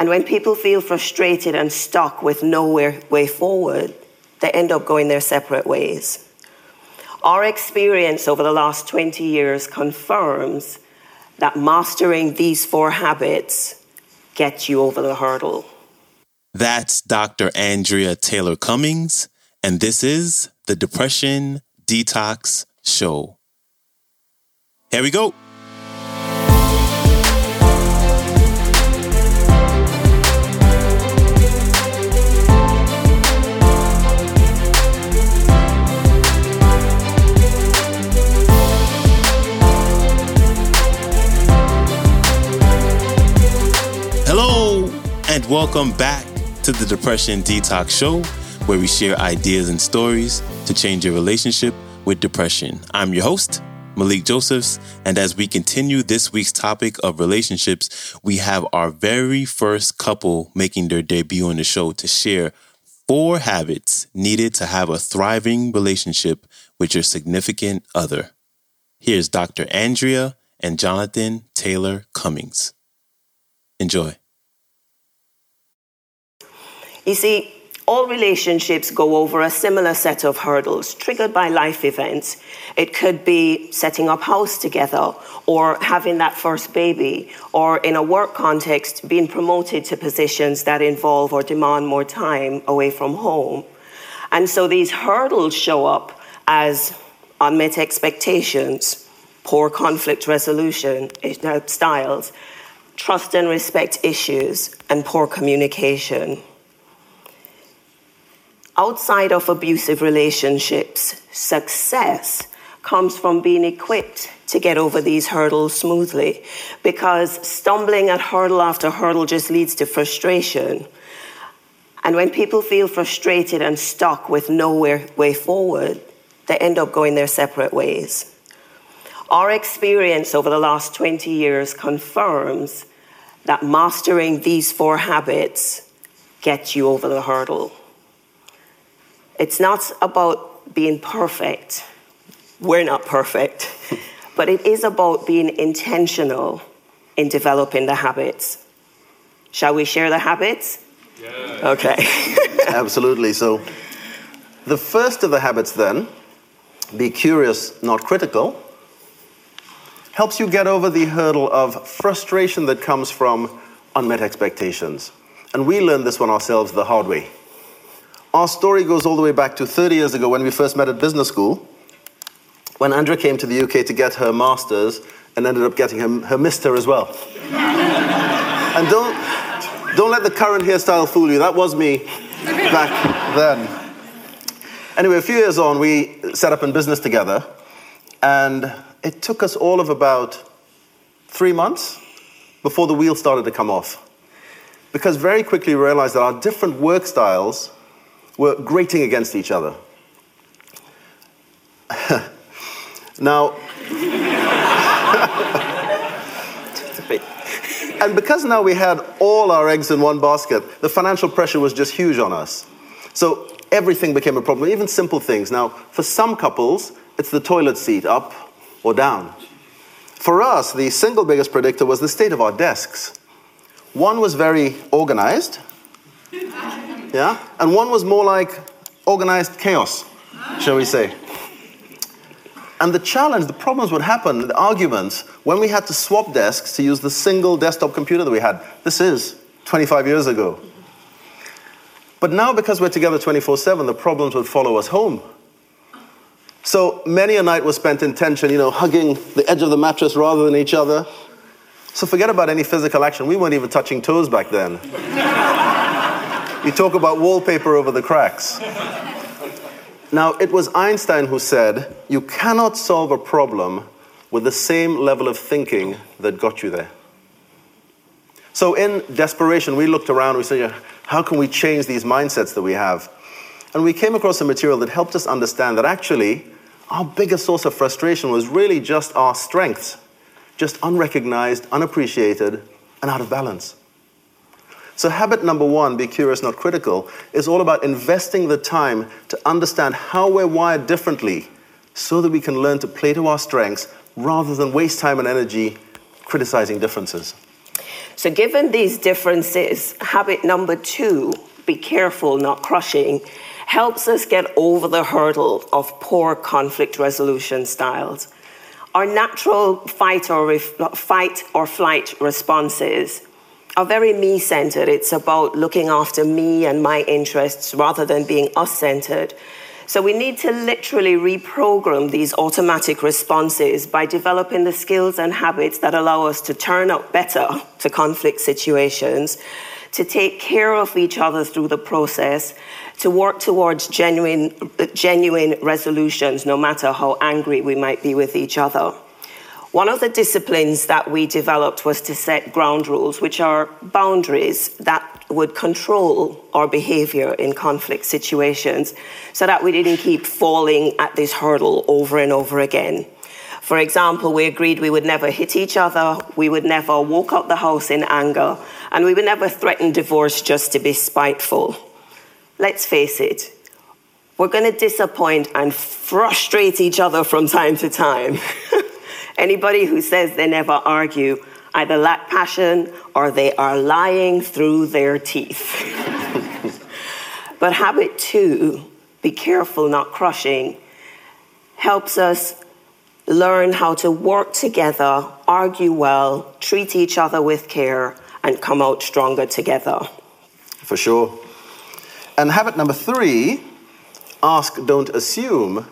And when people feel frustrated and stuck with no way forward, they end up going their separate ways. Our experience over the last 20 years confirms that mastering these four habits gets you over the hurdle. That's Dr. Andrea Taylor Cummings, and this is the Depression Detox Show. Here we go. Welcome back to the Depression Detox Show, where we share ideas and stories to change your relationship with depression. I'm your host, Malikee Josephs, and as we continue this week's topic of relationships, we have our very first couple making their debut on the show to share four habits needed to have a thriving relationship with your significant other. Here's Dr. Andrea and Jonathan Taylor Cummings. Enjoy. You see, all relationships go over a similar set of hurdles triggered by life events. It could be setting up house together, or having that first baby, or in a work context, being promoted to positions that involve or demand more time away from home. And so these hurdles show up as unmet expectations, poor conflict resolution styles, trust and respect issues, and poor communication. Outside of abusive relationships, success comes from being equipped to get over these hurdles smoothly because stumbling at hurdle after hurdle just leads to frustration. And when people feel frustrated and stuck with no way forward, they end up going their separate ways. Our experience over the last 20 years confirms that mastering these four habits gets you over the hurdle. It's not about being perfect. We're not perfect. but it is about being intentional in developing the habits. Shall we share the habits? Yeah. Okay. Absolutely. So, the first of the habits then, be curious, not critical, helps you get over the hurdle of frustration that comes from unmet expectations. And we learned this one ourselves the hard way. Our story goes all the way back to 30 years ago when we first met at business school, when Andrea came to the UK to get her master's and ended up getting her, her mister as well. and don't, don't let the current hairstyle fool you, that was me back then. Anyway, a few years on, we set up in business together, and it took us all of about three months before the wheel started to come off. Because very quickly we realized that our different work styles were grating against each other. now, and because now we had all our eggs in one basket, the financial pressure was just huge on us. So everything became a problem, even simple things. Now, for some couples, it's the toilet seat up or down. For us, the single biggest predictor was the state of our desks. One was very organized, yeah? And one was more like organized chaos, shall we say. And the challenge, the problems would happen, the arguments, when we had to swap desks to use the single desktop computer that we had. This is 25 years ago. But now, because we're together 24 7, the problems would follow us home. So many a night was spent in tension, you know, hugging the edge of the mattress rather than each other. So forget about any physical action. We weren't even touching toes back then. You talk about wallpaper over the cracks. Now, it was Einstein who said, You cannot solve a problem with the same level of thinking that got you there. So, in desperation, we looked around, we said, How can we change these mindsets that we have? And we came across a material that helped us understand that actually, our biggest source of frustration was really just our strengths, just unrecognized, unappreciated, and out of balance. So, habit number one, be curious, not critical, is all about investing the time to understand how we're wired differently so that we can learn to play to our strengths rather than waste time and energy criticizing differences. So, given these differences, habit number two, be careful, not crushing, helps us get over the hurdle of poor conflict resolution styles. Our natural fight or, fight or flight responses are very me centered. It's about looking after me and my interests rather than being us centered. So we need to literally reprogram these automatic responses by developing the skills and habits that allow us to turn up better to conflict situations, to take care of each other through the process, to work towards genuine, genuine resolutions, no matter how angry we might be with each other. One of the disciplines that we developed was to set ground rules, which are boundaries that would control our behavior in conflict situations so that we didn't keep falling at this hurdle over and over again. For example, we agreed we would never hit each other, we would never walk out the house in anger, and we would never threaten divorce just to be spiteful. Let's face it, we're going to disappoint and frustrate each other from time to time. Anybody who says they never argue either lack passion or they are lying through their teeth. but habit two, be careful not crushing, helps us learn how to work together, argue well, treat each other with care, and come out stronger together. For sure. And habit number three ask, don't assume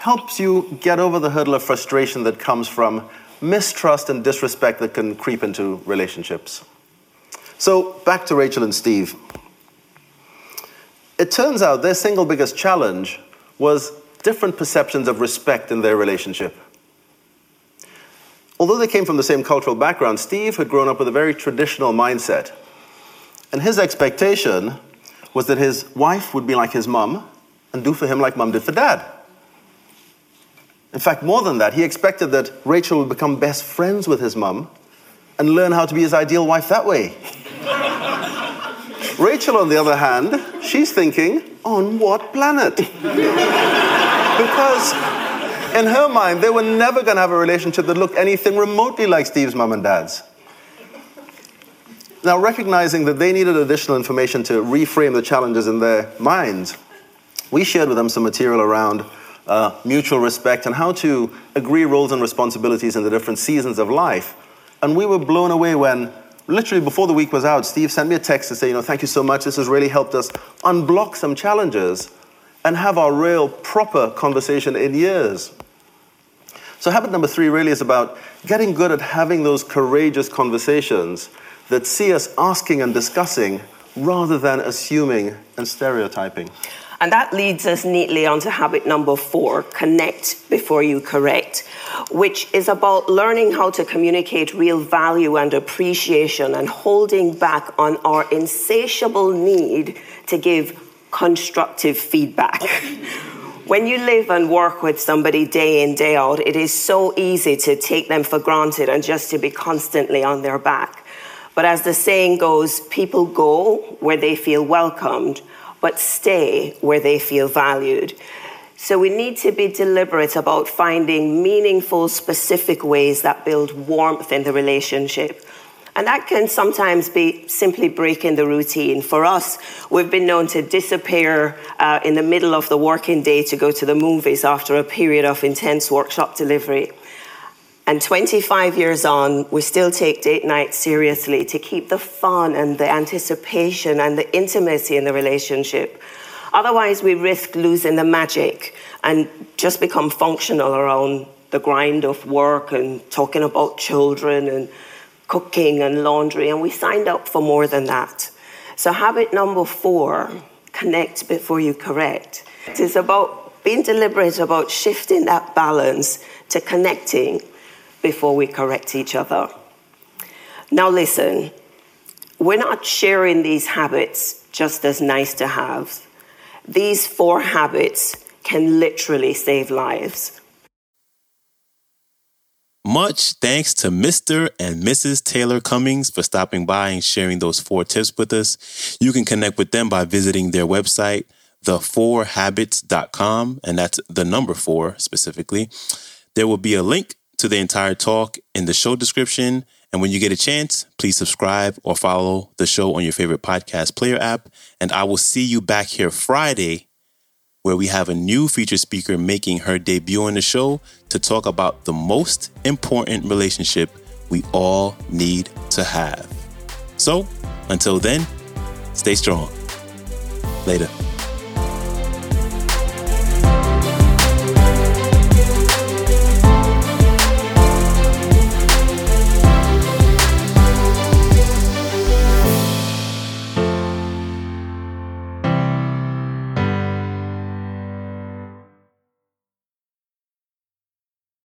helps you get over the hurdle of frustration that comes from mistrust and disrespect that can creep into relationships. So, back to Rachel and Steve. It turns out their single biggest challenge was different perceptions of respect in their relationship. Although they came from the same cultural background, Steve had grown up with a very traditional mindset. And his expectation was that his wife would be like his mum and do for him like mum did for dad. In fact, more than that, he expected that Rachel would become best friends with his mum and learn how to be his ideal wife that way. Rachel, on the other hand, she's thinking, on what planet? because in her mind, they were never going to have a relationship that looked anything remotely like Steve's mum and dad's. Now, recognizing that they needed additional information to reframe the challenges in their minds, we shared with them some material around uh, mutual respect, and how to agree roles and responsibilities in the different seasons of life. And we were blown away when, literally before the week was out, Steve sent me a text to say, you know, thank you so much. This has really helped us unblock some challenges and have our real proper conversation in years. So, habit number three really is about getting good at having those courageous conversations that see us asking and discussing rather than assuming and stereotyping. And that leads us neatly onto habit number four connect before you correct, which is about learning how to communicate real value and appreciation and holding back on our insatiable need to give constructive feedback. when you live and work with somebody day in, day out, it is so easy to take them for granted and just to be constantly on their back. But as the saying goes, people go where they feel welcomed but stay where they feel valued. So we need to be deliberate about finding meaningful, specific ways that build warmth in the relationship. And that can sometimes be simply breaking the routine. For us, we've been known to disappear uh, in the middle of the working day to go to the movies after a period of intense workshop delivery. And 25 years on, we still take date night seriously to keep the fun and the anticipation and the intimacy in the relationship. Otherwise, we risk losing the magic and just become functional around the grind of work and talking about children and cooking and laundry. And we signed up for more than that. So, habit number four connect before you correct. It is about being deliberate about shifting that balance to connecting before we correct each other. Now, listen, we're not sharing these habits just as nice to have. These four habits can literally save lives. Much thanks to Mr. and Mrs. Taylor Cummings for stopping by and sharing those four tips with us. You can connect with them by visiting their website, the4habits.com, and that's the number four specifically. There will be a link to the entire talk in the show description And when you get a chance, please subscribe or follow the show on your favorite podcast player app. And I will see you back here Friday, where we have a new featured speaker making her debut on the show to talk about the most important relationship we all need to have. So until then, stay strong. Later.